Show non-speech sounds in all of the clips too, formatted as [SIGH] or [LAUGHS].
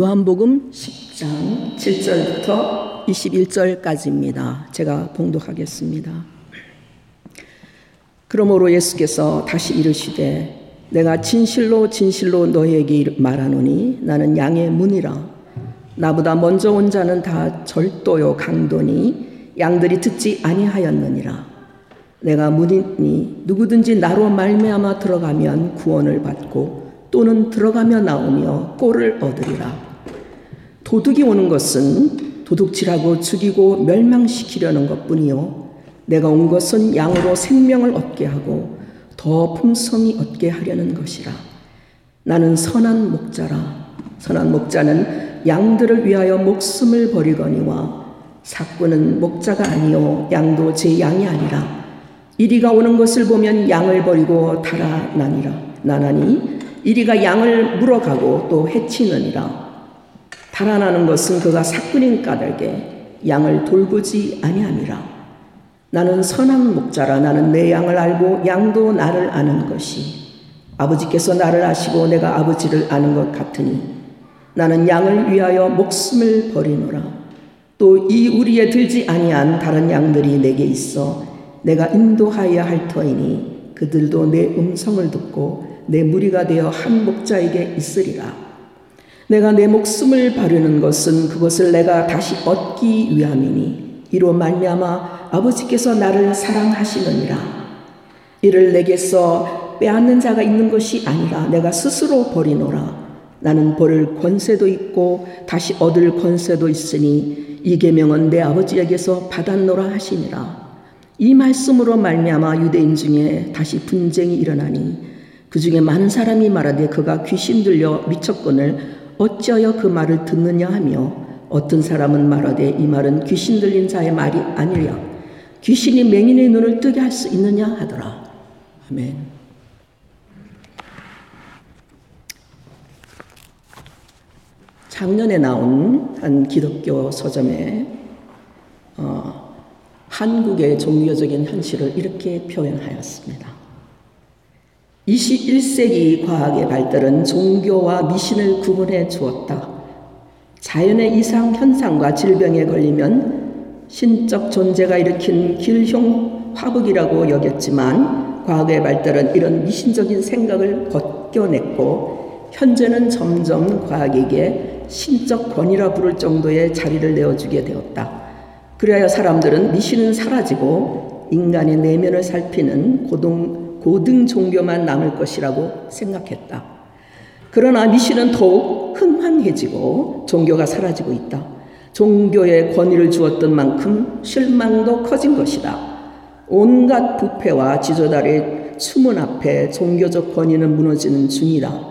요한복음 10장 7절부터 21절까지입니다. 제가 봉독하겠습니다. 그러므로 예수께서 다시 이르시되 내가 진실로 진실로 너희에게 말하노니 나는 양의 문이라 나보다 먼저 온 자는 다 절도요 강도니 양들이 듣지 아니하였느니라 내가 문이니 누구든지 나로 말미암아 들어가면 구원을 받고 또는 들어가며 나오며 꼴을 얻으리라 도둑이 오는 것은 도둑질하고 죽이고 멸망시키려는 것 뿐이요. 내가 온 것은 양으로 생명을 얻게 하고 더 풍성히 얻게 하려는 것이라. 나는 선한 목자라. 선한 목자는 양들을 위하여 목숨을 버리거니와 사꾼은 목자가 아니요 양도 제 양이 아니라 이리가 오는 것을 보면 양을 버리고 달아나니라 나나니 이리가 양을 물어가고 또 해치느니라 달아나는 것은 그가 사꾼인 까닭에 양을 돌보지 아니함이라. 나는 선한 목자라 나는 내 양을 알고 양도 나를 아는 것이 아버지께서 나를 아시고 내가 아버지를 아는 것 같으니 나는 양을 위하여 목숨을 버리노라. 또 이 우리에 들지 아니한 다른 양들이 내게 있어 내가 인도하여야 할 터이니 그들도 내 음성을 듣고 내 무리가 되어 한 목자에게 있으리라. 내가 내 목숨을 바르는 것은 그것을 내가 다시 얻기 위함이니 이로 말미암아 아버지께서 나를 사랑하시느니라. 이를 내게서 빼앗는 자가 있는 것이 아니라 내가 스스로 버리노라. 나는 버릴 권세도 있고 다시 얻을 권세도 있으니 이 계명은 내 아버지에게서 받았노라 하시니라. 이 말씀으로 말미암아 유대인 중에 다시 분쟁이 일어나니 그 중에 많은 사람이 말하되 그가 귀신 들려 미쳤건을 어찌하여 그 말을 듣느냐 하며 어떤 사람은 말하되 이 말은 귀신 들린 자의 말이 아니랴. 귀신이 맹인의 눈을 뜨게 할 수 있느냐 하더라. 아멘. 작년에 나온 한 기독교 서점에 어, 한국의 종교적인 현실을 이렇게 표현하였습니다. 21세기 과학의 발달은 종교와 미신을 구분해 주었다. 자연의 이상 현상과 질병에 걸리면 신적 존재가 일으킨 길흉 화북이라고 여겼지만 과학의 발달은 이런 미신적인 생각을 벗겨냈고 현재는 점점 과학에게 신적 권위라 부를 정도의 자리를 내어주게 되었다. 그리하여 사람들은 미신은 사라지고 인간의 내면을 살피는 고동 고등 종교만 남을 것이라고 생각했다. 그러나 미신은 더욱 흥황해지고 종교가 사라지고 있다. 종교에 권위를 주었던 만큼 실망도 커진 것이다. 온갖 부패와 지조달의 추문 앞에 종교적 권위는 무너지는 중이다.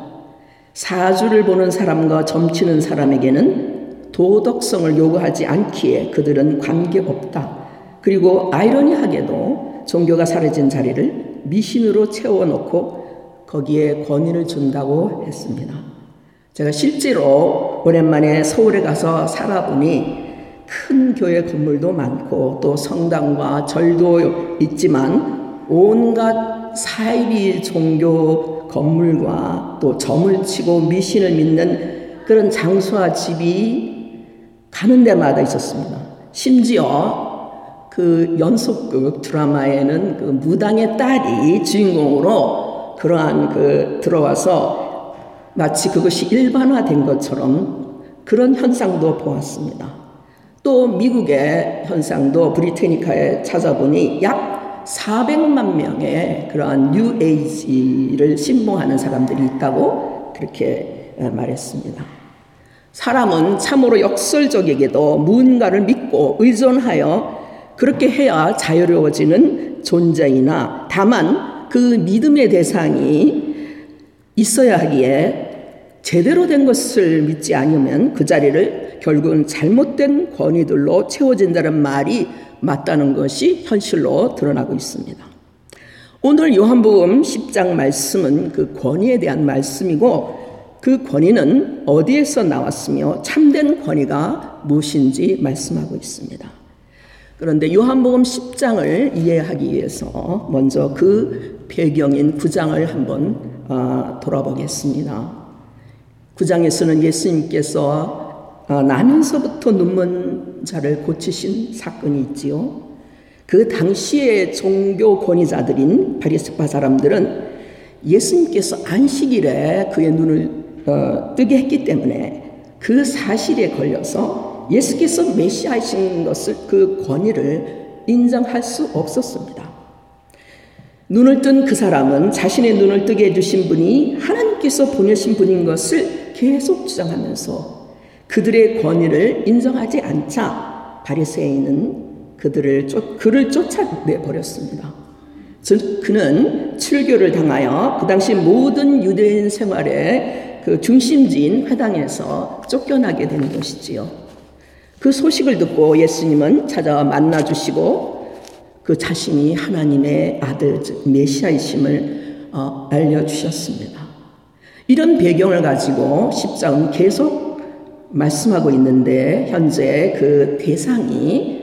사주를 보는 사람과 점치는 사람에게는 도덕성을 요구하지 않기에 그들은 관계없다. 그리고 아이러니하게도 종교가 사라진 자리를 미신으로 채워놓고 거기에 권위를 준다고 했습니다. 제가 실제로 오랜만에 서울에 가서 살아보니 큰 교회 건물도 많고 또 성당과 절도 있지만 온갖 사이비 종교 건물과 또 점을 치고 미신을 믿는 그런 장소와 집이 가는 데마다 있었습니다. 심지어 그 연속극 드라마에는 그 무당의 딸이 주인공으로 그러한 그 들어와서 마치 그것이 일반화된 것처럼 그런 현상도 보았습니다. 또 미국의 현상도 브리테니카에 찾아보니 약 400만 명의 그러한 뉴에이지를 신봉하는 사람들이 있다고 그렇게 말했습니다. 사람은 참으로 역설적에게도 무언가를 믿고 의존하여 그렇게 해야 자유로워지는 존재이나 다만 그 믿음의 대상이 있어야 하기에 제대로 된 것을 믿지 않으면 그 자리를 결국은 잘못된 권위들로 채워진다는 말이 맞다는 것이 현실로 드러나고 있습니다. 오늘 요한복음 10장 말씀은 그 권위에 대한 말씀이고 그 권위는 어디에서 나왔으며 참된 권위가 무엇인지 말씀하고 있습니다. 그런데 요한복음 10장을 이해하기 위해서 먼저 그 배경인 9장을 한번 아, 돌아보겠습니다. 9장에서는 예수님께서 어, 나면서부터 눈먼 자를 고치신 사건이 있지요. 그 당시의 종교 권위자들인 바리스파 사람들은 예수님께서 안식일에 그의 눈을 어, 뜨게 했기 때문에 그 사실에 걸려서 예수께서 메시아이신 것을 그 권위를 인정할 수 없었습니다. 눈을 뜬 그 사람은 자신의 눈을 뜨게 해주신 분이 하나님께서 보내신 분인 것을 계속 주장하면서 그들의 권위를 인정하지 않자 바리새인은 그들을 쫓, 그를 쫓아내 버렸습니다. 즉 그는 출교를 당하여 그 당시 모든 유대인 생활의 그 중심지인 회당에서 쫓겨나게 되는 것이지요. 그 소식을 듣고 예수님은 찾아와 만나 주시고 그 자신이 하나님의 아들 즉 메시아이심을 어, 알려 주셨습니다. 이런 배경을 가지고 10장은 계속 말씀하고 있는데 현재 그 대상이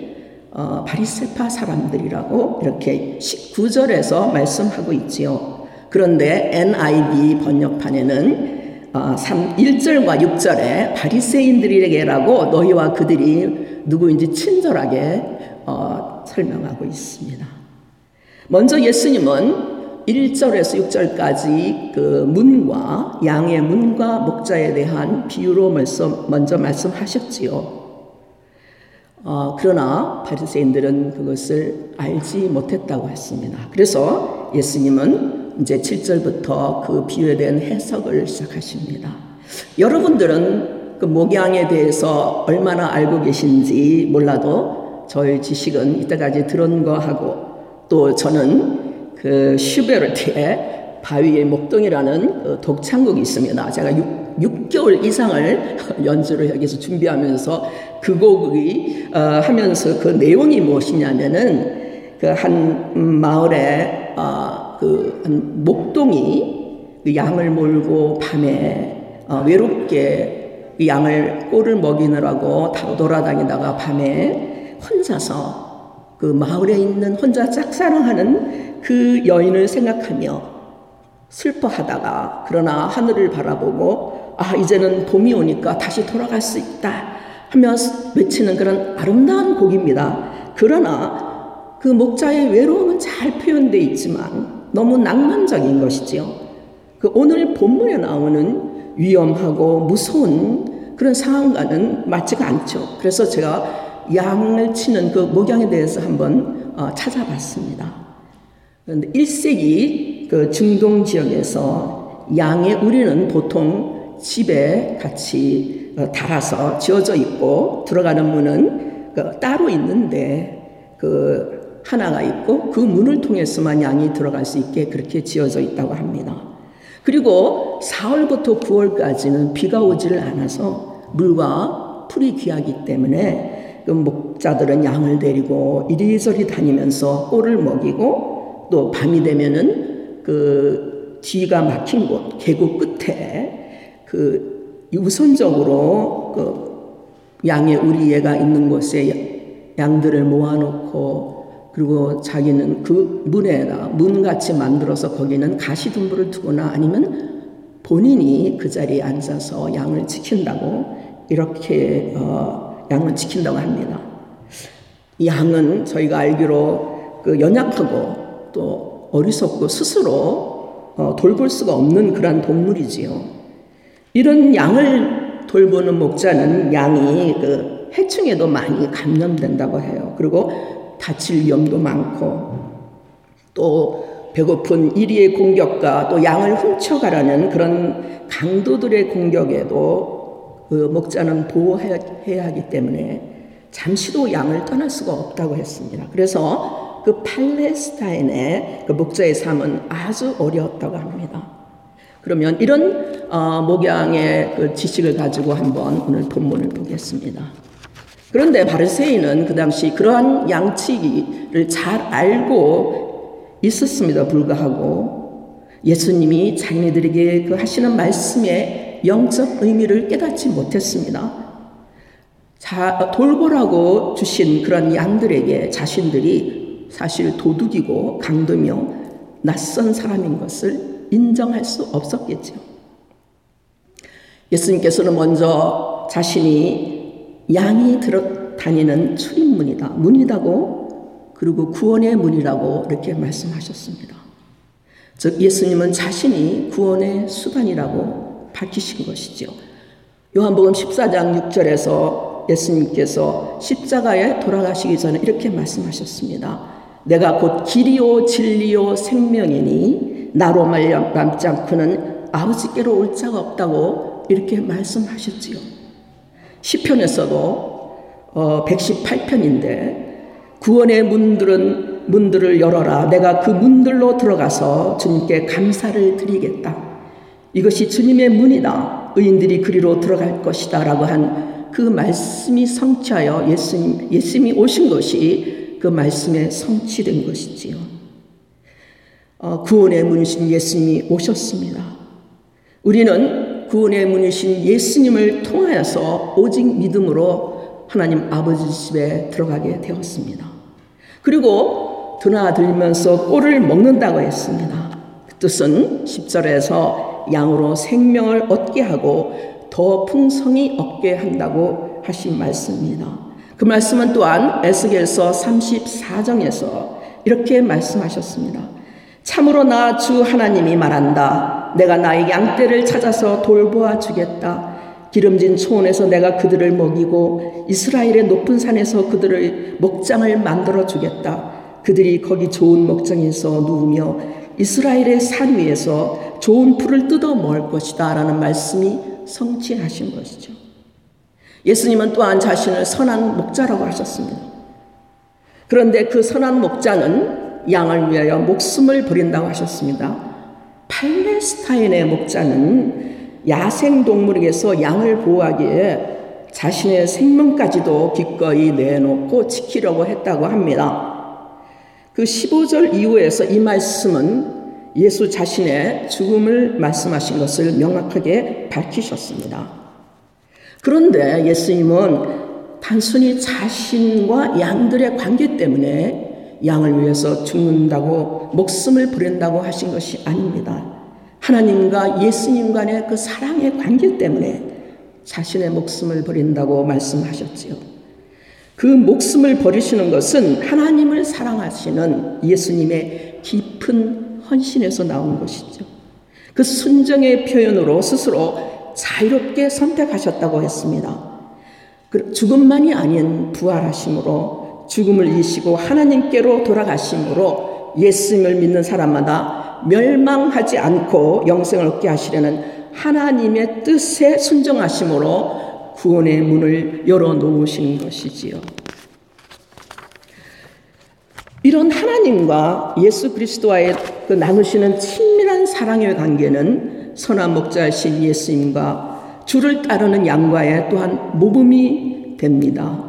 어, 바리세파 사람들이라고 이렇게 19절에서 말씀하고 있지요. 그런데 NIV 번역판에는 어, 3, 1절과 6절에 바리새인들에게라고 너희와 그들이 누구인지 친절하게 어, 설명하고 있습니다. 먼저 예수님은 1절에서 6절까지 그 문과 양의 문과 목자에 대한 비유로 먼저 말씀하셨지요. 어, 그러나 바리새인들은 그것을 알지 못했다고 했습니다. 그래서 예수님은 이제 7절부터 그 비유에 대한 해석을 시작하십니다. 여러분들은 그 목양에 대해서 얼마나 알고 계신지 몰라도 저의 지식은 이때까지 들은 거하고 또 저는 그 슈베르트의 바위의 목동이라는 그 독창곡이 있습니다. 제가 6, 개월 이상을 [LAUGHS] 연주를 여기서 준비하면서 그 곡이 어, 하면서 그 내용이 무엇이냐면은 그 한 마을에 어, 그한 목동이 그 양을 몰고 밤에 어, 외롭게 그 양을 꼴을 먹이느라고 돌아다니다가 밤에 혼자서 그 마을에 있는 혼자 짝사랑하는 그 여인을 생각하며 슬퍼하다가 그러나 하늘을 바라보고 아 이제는 봄이 오니까 다시 돌아갈 수 있다 하며 외치는 그런 아름다운 곡입니다. 그러나 그 목자의 외로움은 잘 표현되어 있지만 너무 낭만적인 것이지요. 그 오늘 본문에 나오는 위험하고 무서운 그런 상황과는 맞지가 않죠. 그래서 제가 양을 치는 그 목양에 대해서 한번 어, 찾아봤습니다. 그런데 1세기 그 중동 지역에서 양의 우리는 보통 집에 같이 어, 달아서 지어져 있고 들어가는 문은 그 따로 있는데 그 하나가 있고 그 문을 통해서만 양이 들어갈 수 있게 그렇게 지어져 있다고 합니다. 그리고 4월부터 9월까지는 비가 오지를 않아서 물과 풀이 귀하기 때문에 그 목자들은 양을 데리고 이리저리 다니면서 꼴을 먹이고 또 밤이 되면은 그 뒤가 막힌 곳 계곡 끝에 그 우선적으로 그 양의 우리 애가 있는 곳에 양들을 모아놓고 그리고 자기는 그 문에다 문같이 만들어서 거기는 가시덤불을 두거나 아니면 본인이 그 자리에 앉아서 양을 지킨다고 이렇게 어, 양을 지킨다고 합니다. 양은 저희가 알기로 그 연약하고 또 어리석고 스스로 어, 돌볼 수가 없는 그러한 동물이지요. 이런 양을 돌보는 목자는 양이 그 해충에도 많이 감염된다고 해요. 그리고 다칠 위험도 많고 또 배고픈 이리의 공격과 또 양을 훔쳐가라는 그런 강도들의 공격에도 그 목자는 보호해야 하기 때문에 잠시도 양을 떠날 수가 없다고 했습니다. 그래서 그 팔레스타인의 그 목자의 삶은 아주 어려웠다고 합니다. 그러면 이런 어, 목양의 그 지식을 가지고 한번 오늘 본문을 보겠습니다. 그런데 바르세인은 그 당시 그러한 양치기를 잘 알고 있었습니다. 불구하고 예수님이 자기네들에게 그 하시는 말씀의 영적 의미를 깨닫지 못했습니다. 자, 돌보라고 주신 그런 양들에게 자신들이 사실 도둑이고 강도며 낯선 사람인 것을 인정할 수 없었겠죠. 예수님께서는 먼저 자신이 양이 들어 다니는 출입문이다, 문이다고 그리고 구원의 문이라고 이렇게 말씀하셨습니다. 즉 예수님은 자신이 구원의 수단이라고 밝히신 것이죠. 요한복음 14장 6절에서 예수님께서 십자가에 돌아가시기 전에 이렇게 말씀하셨습니다. 내가 곧 길이요 진리요 생명이니 나로 말미암지 않고는 아버지께로 올 자가 없다고 이렇게 말씀하셨지요. 시편에서도 어, 118편인데 구원의 문들은 문들을 열어라. 내가 그 문들로 들어가서 주님께 감사를 드리겠다. 이것이 주님의 문이다. 의인들이 그리로 들어갈 것이다. 라고 한 그 말씀이 성취하여 예수님, 예수님이 오신 것이 그 말씀에 성취된 것이지요. 어, 구원의 문이신 예수님이 오셨습니다. 우리는 구원의 문이신 예수님을 통하여서 오직 믿음으로 하나님 아버지 집에 들어가게 되었습니다. 그리고 드나들면서 꼴을 먹는다고 했습니다. 그 뜻은 10절에서 양으로 생명을 얻게 하고 더 풍성히 얻게 한다고 하신 말씀입니다. 그 말씀은 또한 에스겔서 34장에서 이렇게 말씀하셨습니다. 참으로 나 주 하나님이 말한다. 내가 나의 양떼를 찾아서 돌보아 주겠다. 기름진 초원에서 내가 그들을 먹이고 이스라엘의 높은 산에서 그들의 목장을 만들어 주겠다. 그들이 거기 좋은 목장에서 누우며 이스라엘의 산 위에서 좋은 풀을 뜯어 먹을 것이다. 라는 말씀이 성취하신 것이죠. 예수님은 또한 자신을 선한 목자라고 하셨습니다. 그런데 그 선한 목자는 양을 위하여 목숨을 버린다고 하셨습니다. 팔레스타인의 목자는 야생 동물에게서 양을 보호하기에 자신의 생명까지도 기꺼이 내놓고 지키려고 했다고 합니다. 그 15절 이후에서 이 말씀은 예수 자신의 죽음을 말씀하신 것을 명확하게 밝히셨습니다. 그런데 예수님은 단순히 자신과 양들의 관계 때문에 양을 위해서 죽는다고 목숨을 부린다고 하신 것이 아닙니다. 하나님과 예수님 간의 그 사랑의 관계 때문에 자신의 목숨을 버린다고 말씀하셨지요. 그 목숨을 버리시는 것은 하나님을 사랑하시는 예수님의 깊은 헌신에서 나온 것이죠. 그 순정의 표현으로 스스로 자유롭게 선택하셨다고 했습니다. 그 죽음만이 아닌 부활하심으로 죽음을 이시고 하나님께로 돌아가심으로 예수님을 믿는 사람마다 멸망하지 않고 영생을 얻게 하시려는 하나님의 뜻에 순종하심으로 구원의 문을 열어 놓으신 것이지요. 이런 하나님과 예수 그리스도와의 그 나누시는 친밀한 사랑의 관계는 선한 목자이신 예수님과 주를 따르는 양과의 또한 모범이 됩니다.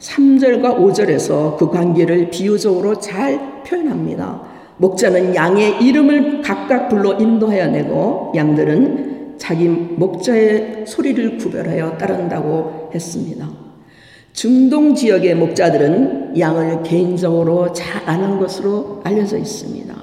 3절과 5절에서 그 관계를 비유적으로 잘 표현합니다. 목자는 양의 이름을 각각 불러 인도해야 내고 양들은 자기 목자의 소리를 구별하여 따른다고 했습니다. 중동 지역의 목자들은 양을 개인적으로 잘 아는 것으로 알려져 있습니다.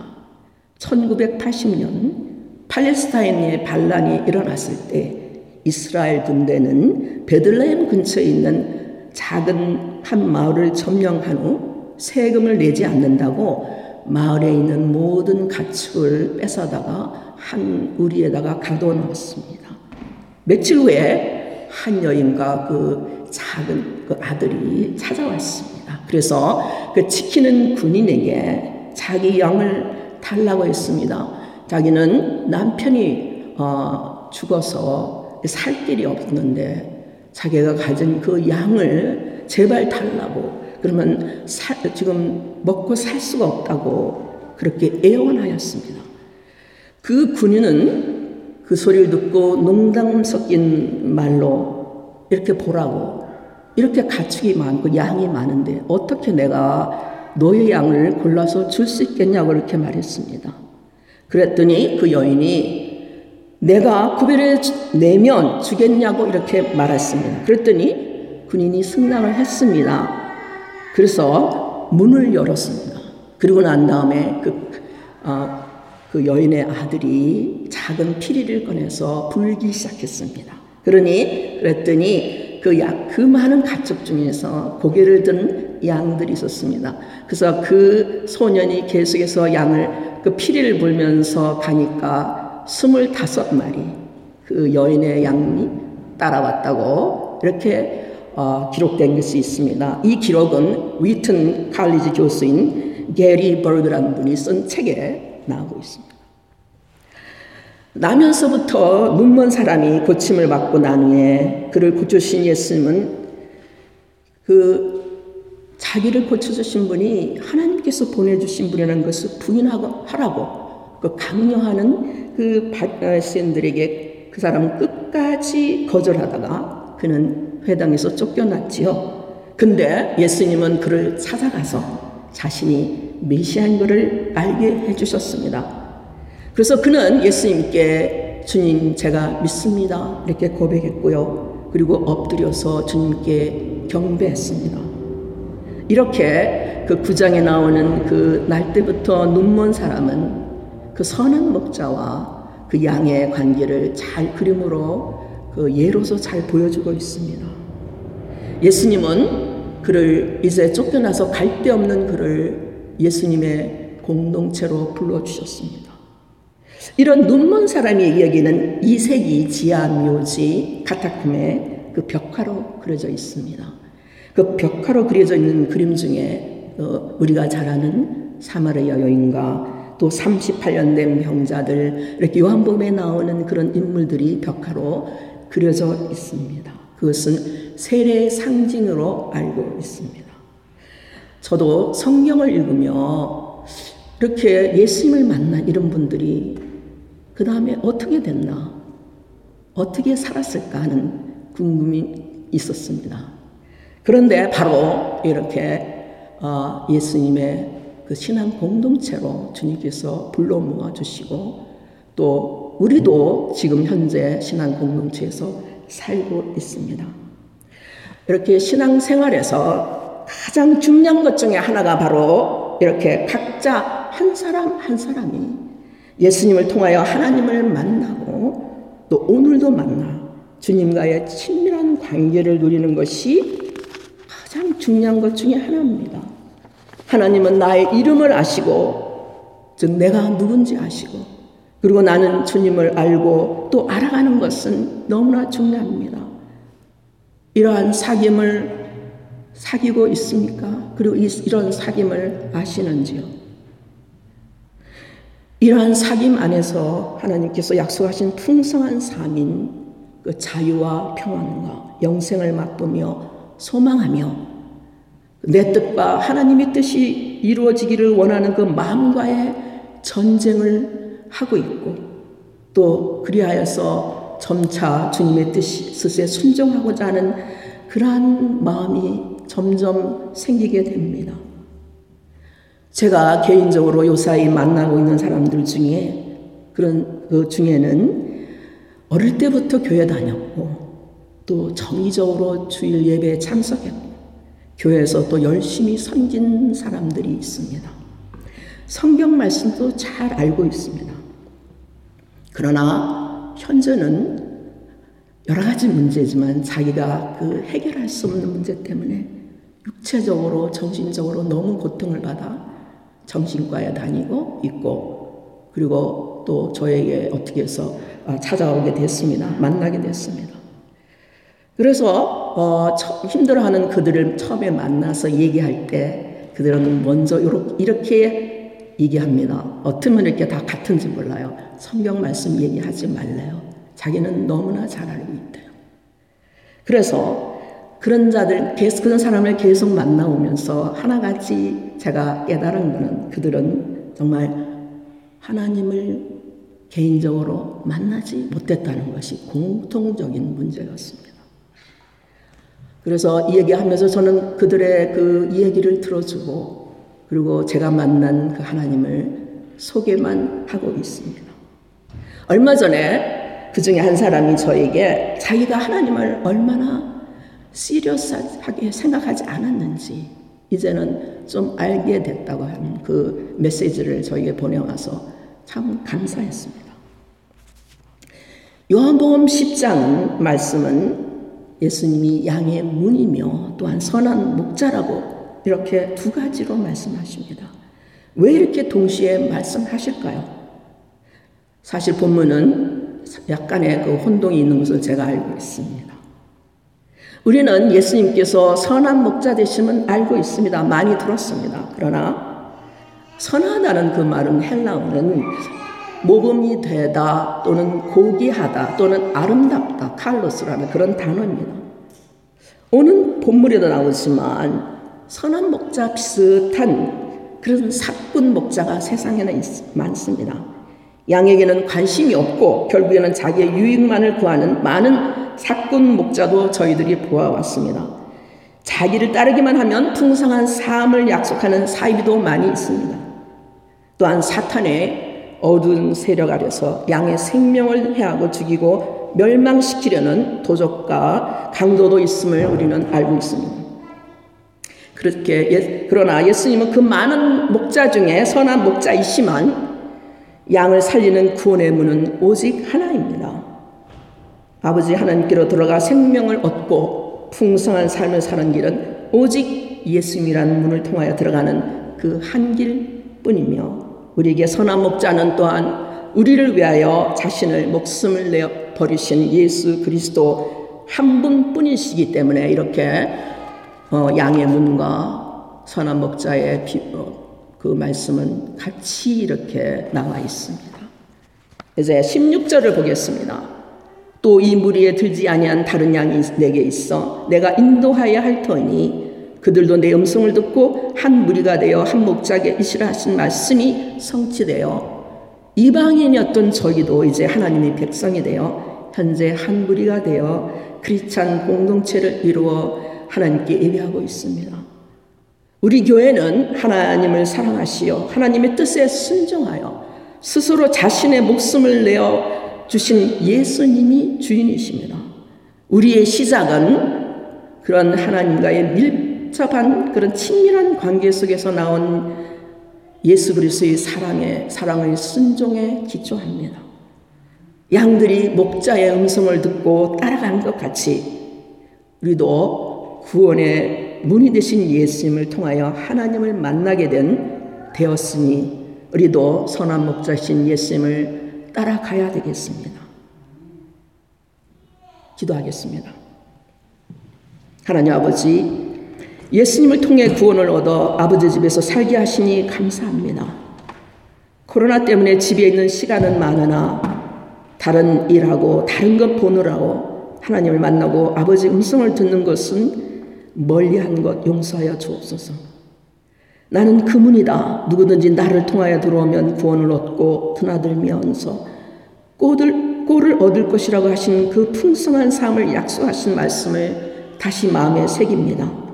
1980년 팔레스타인의 반란이 일어났을 때 이스라엘 군대는 베들레헴 근처에 있는 작은 한 마을을 점령한 후 세금을 내지 않는다고 마을에 있는 모든 가축을 뺏어다가 한 우리에다가 가둬 놓았습니다. 며칠 후에 한 여인과 그 작은 그 아들이 찾아왔습니다. 그래서 그 지키는 군인에게 자기 양을 달라고 했습니다. 자기는 남편이 어, 죽어서 살 길이 없는데 자기가 가진 그 양을 제발 달라고 그러면 사, 지금 먹고 살 수가 없다고 그렇게 애원하였습니다. 그 군인은 그 소리를 듣고 농담 섞인 말로 이렇게 보라고 이렇게 가축이 많고 양이 많은데 어떻게 내가 너의 양을 골라서 줄 수 있겠냐고 이렇게 말했습니다. 그랬더니 그 여인이 내가 구별해 내면 주겠냐고 이렇게 말했습니다. 그랬더니 군인이 승낙을 했습니다. 그래서 문을 열었습니다. 그리고 난 다음에 그, 어, 그 여인의 아들이 작은 피리를 꺼내서 불기 시작했습니다. 그러니 그랬더니 그, 양, 그 많은 가축 중에서 고개를 든 양들이 있었습니다. 그래서 그 소년이 계속해서 양을 그 피리를 불면서 가니까 스물다섯 마리 그 여인의 양이 따라왔다고 이렇게 어, 기록된 것이 있습니다. 이 기록은 위튼 칼리지 교수인 게리 버그라는 분이 쓴 책에 나오고 있습니다. 나면서부터 눈먼 사람이 고침을 받고 난 후에 그를 고쳐주신 예수님은 그 자기를 고쳐주신 분이 하나님께서 보내주신 분이라는 것을 부인하고 하라고 그 강요하는 그 바리새인들에게 그 사람은 끝까지 거절하다가 그는 회당에서 쫓겨났지요. 근데 예수님은 그를 찾아가서 자신이 메시아인 것을 알게 해주셨습니다. 그래서 그는 예수님께 주님 제가 믿습니다 이렇게 고백했고요. 그리고 엎드려서 주님께 경배했습니다. 이렇게 그 구장에 나오는 그 날 때부터 눈먼 사람은 그 선한 목자와 그 양의 관계를 잘 그림으로 그 예로서 잘 보여주고 있습니다. 예수님은 그를 이제 쫓겨나서 갈 데 없는 그를 예수님의 공동체로 불러주셨습니다. 이런 눈먼 사람의 이야기는 이세기 지하 묘지 카타콤의 그 벽화로 그려져 있습니다. 그 벽화로 그려져 있는 그림 중에 어, 우리가 잘 아는 사마리아 여인과 또 38년 된 병자들 이렇게 요한복음에 나오는 그런 인물들이 벽화로 그려져 있습니다. 그것은 세례의 상징으로 알고 있습니다. 저도 성경을 읽으며 이렇게 예수님을 만난 이런 분들이 그 다음에 어떻게 됐나, 어떻게 살았을까 하는 궁금이 있었습니다. 그런데 바로 이렇게 어, 예수님의 그 신앙 공동체로 주님께서 불러 모아 주시고 또 우리도 지금 현재 신앙 공동체에서 살고 있습니다. 이렇게 신앙 생활에서 가장 중요한 것 중에 하나가 바로 이렇게 각자 한 사람 한 사람이 예수님을 통하여 하나님을 만나고 또 오늘도 만나 주님과의 친밀한 관계를 누리는 것이 가장 중요한 것 중에 하나입니다. 하나님은 나의 이름을 아시고, 즉, 내가 누군지 아시고, 그리고 나는 주님을 알고 또 알아가는 것은 너무나 중요합니다. 이러한 사귐을 사귀고 있습니까? 그리고 이런 사귐을 아시는지요? 이러한 사귐 안에서 하나님께서 약속하신 풍성한 삶인 그 자유와 평안과 영생을 맛보며 소망하며 내 뜻과 하나님의 뜻이 이루어지기를 원하는 그 마음과의 전쟁을 하고 있고 또 그리하여서 점차 주님의 뜻에 순종하고자 하는 그러한 마음이 점점 생기게 됩니다. 제가 개인적으로 요사이 만나고 있는 사람들 중에 그런 그 중에는 어릴 때부터 교회 다녔고 또 정기적으로 주일 예배에 참석했고 교회에서 또 열심히 섬긴 사람들이 있습니다. 성경 말씀도 잘 알고 있습니다. 그러나 현재는 여러 가지 문제지만 자기가 그 해결할 수 없는 문제 때문에 육체적으로 정신적으로 너무 고통을 받아 정신과에 다니고 있고 그리고 또 저에게 어떻게 해서 아, 찾아오게 됐습니다. 만나게 됐습니다. 그래서 어, 힘들어하는 그들을 처음에 만나서 얘기할 때 그들은 먼저 이렇게 얘기합니다. 어쩌면 이렇게 다 같은지 몰라요. 성경 말씀 얘기하지 말래요. 자기는 너무나 잘 알고 있대요. 그래서 그런 자들, 그런 사람을 계속 만나오면서 하나같이 제가 깨달은 것은 그들은 정말 하나님을 개인적으로 만나지 못했다는 것이 공통적인 문제였습니다. 그래서 이 얘기하면서 저는 그들의 그 이야기를 들어주고 그리고 제가 만난 그 하나님을 소개만 하고 있습니다. 얼마 전에 그 중에 한 사람이 저에게 자기가 하나님을 얼마나 시리어스하게 생각하지 않았는지 이제는 좀 알게 됐다고 하는 그 메시지를 저에게 보내와서 참 감사했습니다. 요한복음 10장 말씀은 예수님이 양의 문이며 또한 선한 목자라고 이렇게 두 가지로 말씀하십니다. 왜 이렇게 동시에 말씀하실까요? 사실 본문은 약간의 그 혼동이 있는 것을 제가 알고 있습니다. 우리는 예수님께서 선한 목자 되심은 알고 있습니다. 많이 들었습니다. 그러나 선하다는 그 말은 헬라어는 모범이 되다 또는 고귀하다 또는 아름답다 칼로스라는 그런 단어입니다. 오는 본문에도 나오지만 선한 목자 비슷한 그런 사꾼 목자가 세상에는 많습니다. 양에게는 관심이 없고 결국에는 자기의 유익만을 구하는 많은 사꾼 목자도 저희들이 보아왔습니다. 자기를 따르기만 하면 풍성한 삶을 약속하는 사이비도 많이 있습니다. 또한 사탄의 어두운 세력 아래서 양의 생명을 해하고 죽이고 멸망시키려는 도적과 강도도 있음을 우리는 알고 있습니다. 그렇게 예, 그러나 예수님은 그 많은 목자 중에 선한 목자이시만 양을 살리는 구원의 문은 오직 하나입니다. 아버지 하나님께로 들어가 생명을 얻고 풍성한 삶을 사는 길은 오직 예수님이라는 문을 통하여 들어가는 그 한 길뿐이며 우리에게 선한 목자는 또한 우리를 위하여 자신을 목숨을 내어 버리신 예수 그리스도 한 분뿐이시기 때문에 이렇게 어, 양의 문과 선한 목자의 비, 어, 그 말씀은 같이 이렇게 나와 있습니다. 이제 16절을 보겠습니다. 또 이 무리에 들지 아니한 다른 양이 내게 있어 내가 인도하여 할 터니 그들도 내 음성을 듣고 한 무리가 되어 한 목자에게 이시라 하신 말씀이 성취되어 이방인이었던 저희도 이제 하나님의 백성이 되어 현재 한 무리가 되어 크리스찬 공동체를 이루어 하나님께 예배하고 있습니다. 우리 교회는 하나님을 사랑하시어 하나님의 뜻에 순종하여 스스로 자신의 목숨을 내어 주신 예수님이 주인이십니다. 우리의 시작은 그런 하나님과의 밀 복잡한 그런 친밀한 관계 속에서 나온 예수 그리스도의 사랑에 사랑의 순종에 기초합니다. 양들이 목자의 음성을 듣고 따라간 것 같이 우리도 구원의 문이 되신 예수님을 통하여 하나님을 만나게 된 되었으니 우리도 선한 목자신 예수님을 따라가야 되겠습니다. 기도하겠습니다. 하나님 아버지 예수님을 통해 구원을 얻어 아버지 집에서 살게 하시니 감사합니다. 코로나 때문에 집에 있는 시간은 많으나 다른 일하고 다른 것 보느라고 하나님을 만나고 아버지 음성을 듣는 것은 멀리한 것 용서하여 주옵소서. 나는 그 문이다. 누구든지 나를 통하여 들어오면 구원을 얻고 드나들면서 꼴을, 꼴을 얻을 것이라고 하신 그 풍성한 삶을 약속하신 말씀을 다시 마음에 새깁니다.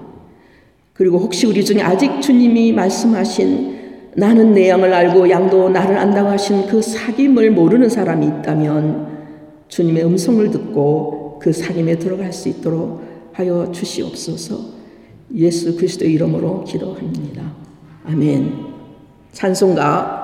그리고 혹시 우리 중에 아직 주님이 말씀하신 나는 내 양을 알고 양도 나를 안다고 하신 그 사귐을 모르는 사람이 있다면 주님의 음성을 듣고 그 사귐에 들어갈 수 있도록 하여 주시옵소서 예수 그리스도 이름으로 기도합니다. 아멘. 찬송가